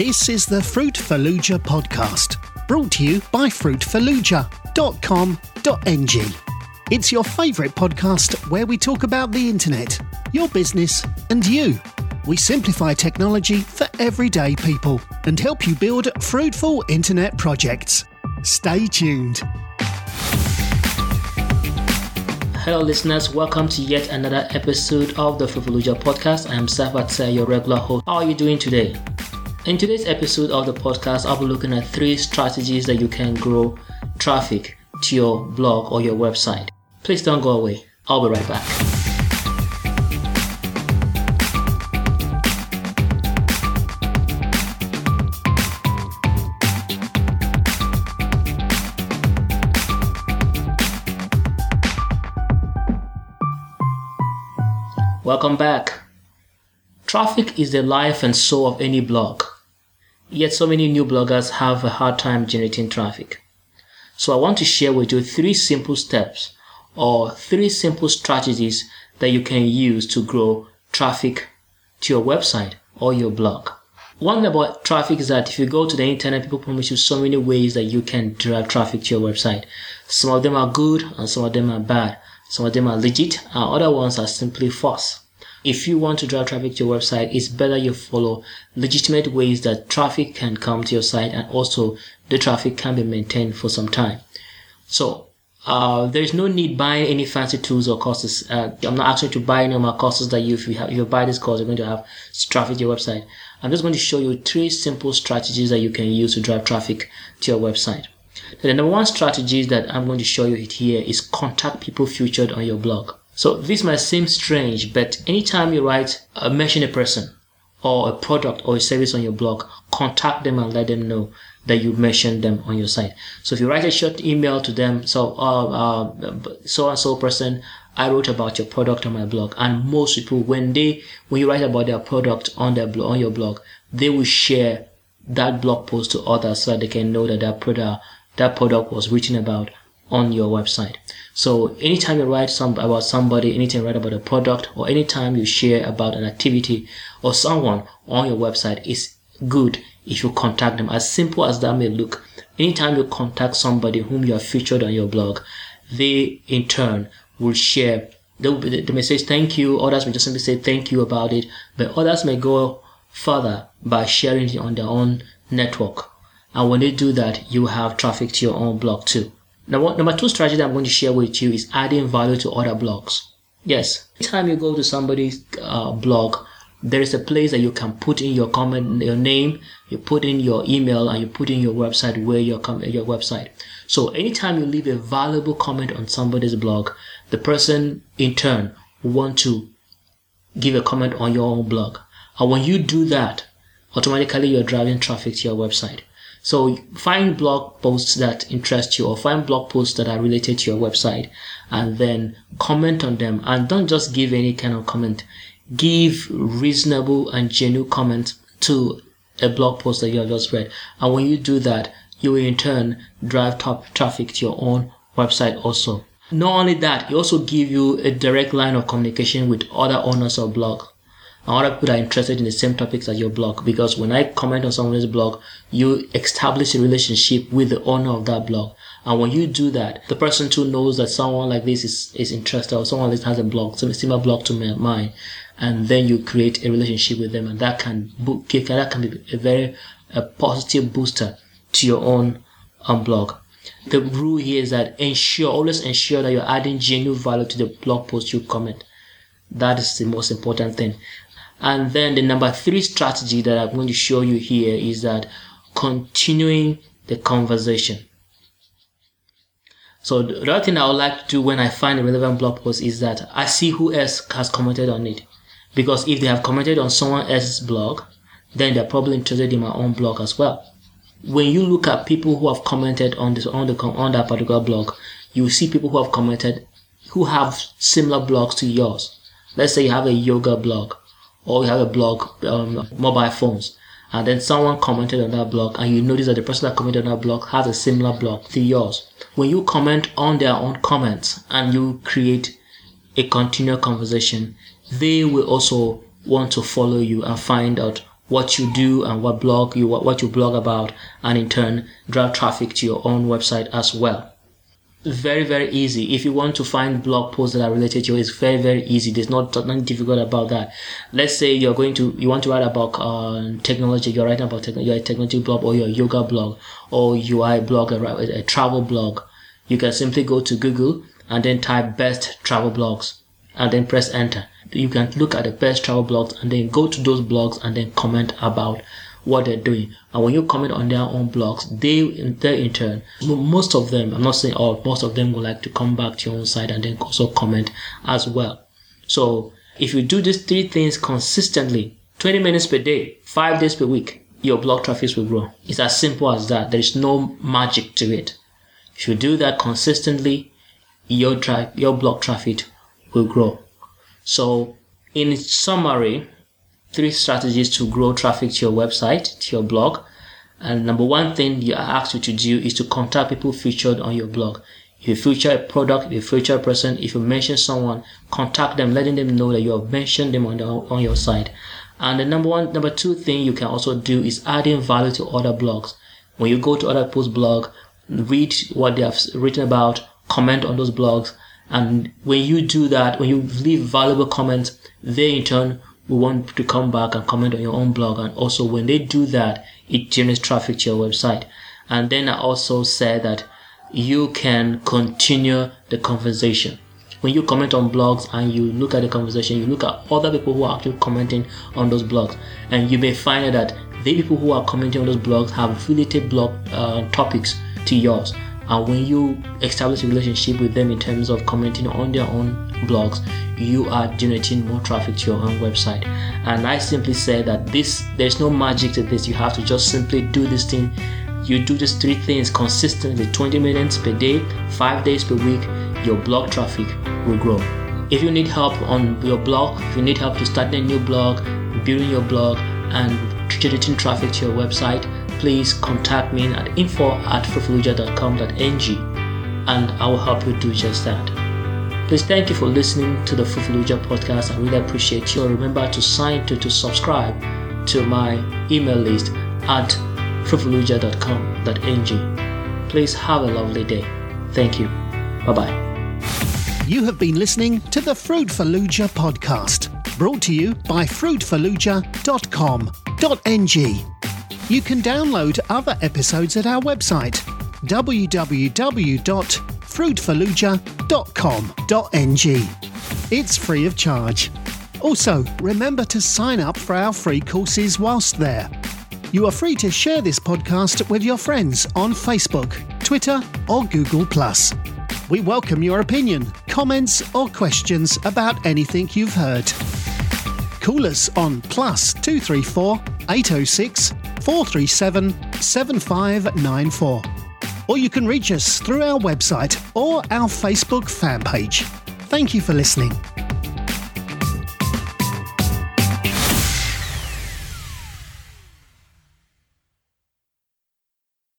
This is the Fruitfuluja podcast, brought to you by fruitfuluja.com.ng. It's your favourite podcast where we talk about the internet, your business, and you. We simplify technology for everyday people and help you build fruitful internet projects. Stay tuned. Hello, listeners. Welcome to yet another episode of the Fruitfuluja podcast. I am Sabat, your regular host. How are you doing today? In today's episode of the podcast, I'll be looking at three strategies that you can grow traffic to your blog or your website. Please don't go away. I'll be right back. Welcome back. Traffic is the life and soul of any blog. Yet so many new bloggers have a hard time generating traffic. So I want to share with you three simple steps or three simple strategies that you can use to grow traffic to your website or your blog. One about traffic is that if you go to the internet, people promise you so many ways that you can drive traffic to your website. Some of them are good and some of them are bad. Some of them are legit and other ones are simply false. If you want to drive traffic to your website, it's better you follow legitimate ways that traffic can come to your site and also the traffic can be maintained for some time. So uh, there's no need buying any fancy tools or courses. Uh, I'm not asking you to buy any of my courses that you, if you, have, if you buy this course, you're going to have traffic to your website. I'm just going to show you three simple strategies that you can use to drive traffic to your website. The number one strategy that I'm going to show you here is contact people featured on your blog. So this might seem strange, but anytime you write, uh, mention a person or a product or a service on your blog, contact them and let them know that you mentioned them on your site. So if you write a short email to them, so uh, uh, so and so person, I wrote about your product on my blog, and most people when they when you write about their product on their blog on your blog, they will share that blog post to others so that they can know that that product that product was written about on your website. So anytime you write some about somebody, anytime you write about a product, or anytime you share about an activity or someone on your website, it's good if you contact them. As simple as that may look, anytime you contact somebody whom you have featured on your blog, they in turn will share. They, they may say thank you. Others may just simply say thank you about it, but others may go further by sharing it on their own network. And when they do that, you have traffic to your own blog too. Now, what, number two strategy that I'm going to share with you is adding value to other blogs. Yes, anytime you go to somebody's uh, blog, there is a place that you can put in your comment, your name, you put in your email, and you put in your website where your com- your website. So anytime you leave a valuable comment on somebody's blog, the person in turn will want to give a comment on your own blog. And when you do that, automatically you're driving traffic to your website. So find blog posts that interest you or find blog posts that are related to your website and then comment on them and don't just give any kind of comment. Give reasonable and genuine comment to a blog post that you have just read. And when you do that, you will in turn drive top traffic to your own website also. Not only that, it also give you a direct line of communication with other owners of blog other people are interested in the same topics as your blog because when I comment on someone's blog, you establish a relationship with the owner of that blog. And when you do that, the person too knows that someone like this is, is interested or someone that has a blog, some similar blog to mine. And then you create a relationship with them and that can, that can be a very a positive booster to your own um, blog. The rule here is that ensure, always ensure that you're adding genuine value to the blog post you comment. That is the most important thing. And then the number three strategy that I'm going to show you here is that continuing the conversation. So the other thing I would like to do when I find a relevant blog post is that I see who else has commented on it. Because if they have commented on someone else's blog, then they're probably interested in my own blog as well. When you look at people who have commented on this on the on that particular blog, you see people who have commented who have similar blogs to yours. Let's say you have a yoga blog or you have a blog, um, mobile phones, and then someone commented on that blog, and you notice that the person that commented on that blog has a similar blog to yours. When you comment on their own comments and you create a continual conversation, they will also want to follow you and find out what you do and what blog you what you blog about and in turn drive traffic to your own website as well very very easy. If you want to find blog posts that are related to you it's very very easy. There's not nothing difficult about that. Let's say you're going to you want to write about uh, technology. You're writing about technology, technology blog or your yoga blog or ui blog a, a travel blog. You can simply go to google and then type best travel blogs and then press enter. You can look at the best travel blogs and then go to those blogs and then comment about what they're doing. And when you comment on their own blogs, they, they in turn, most of them, I'm not saying all, most of them will like to come back to your own site and then also comment as well. So if you do these three things consistently, 20 minutes per day, five days per week, your blog traffic will grow. It's as simple as that. There is no magic to it. If you do that consistently, your tra- your blog traffic will grow. So, in summary, three strategies to grow traffic to your website, to your blog. And number one thing you are asked you to do is to contact people featured on your blog. If you feature a product, if you feature a person, if you mention someone, contact them, letting them know that you have mentioned them on, the, on your site. And the number one, number two thing you can also do is adding value to other blogs. When you go to other people's blog, read what they have written about, comment on those blogs, and when you do that, when you leave valuable comments, they in turn will want to come back and comment on your own blog. And also when they do that, it generates traffic to your website. And then I also said that you can continue the conversation. When you comment on blogs and you look at the conversation, you look at other people who are actually commenting on those blogs, and you may find that the people who are commenting on those blogs have related blog uh, topics to yours and when you establish a relationship with them in terms of commenting on their own blogs you are generating more traffic to your own website. And i simply say that this there's no magic to this. You have to just simply do this thing. You do these three things consistently. 20 minutes per day 5 days per week your blog traffic will grow. If you need help on your blog if you need help to start a new blog building your blog and generating traffic to your website please contact me at info at fufuluja.com.ng and I will help you do just that. Please thank you for listening to the Fufuluja podcast. I really appreciate you. Remember to sign to, to subscribe to my email list at fufuluja.com.ng. Please have a lovely day. Thank you. Bye bye. You have been listening to the Fruitfuluja podcast, brought to you by fruitfuluja.com.ng. You can download other episodes at our website www.fruitfuluja.com.ng. It's free of charge. Also, remember to sign up for our free courses whilst there. You are free to share this podcast with your friends on Facebook, Twitter, or Google. We welcome your opinion, comments, or questions about anything you've heard. Call us on plus 234 806 437 7594. Or you can reach us through our website or our Facebook fan page. Thank you for listening.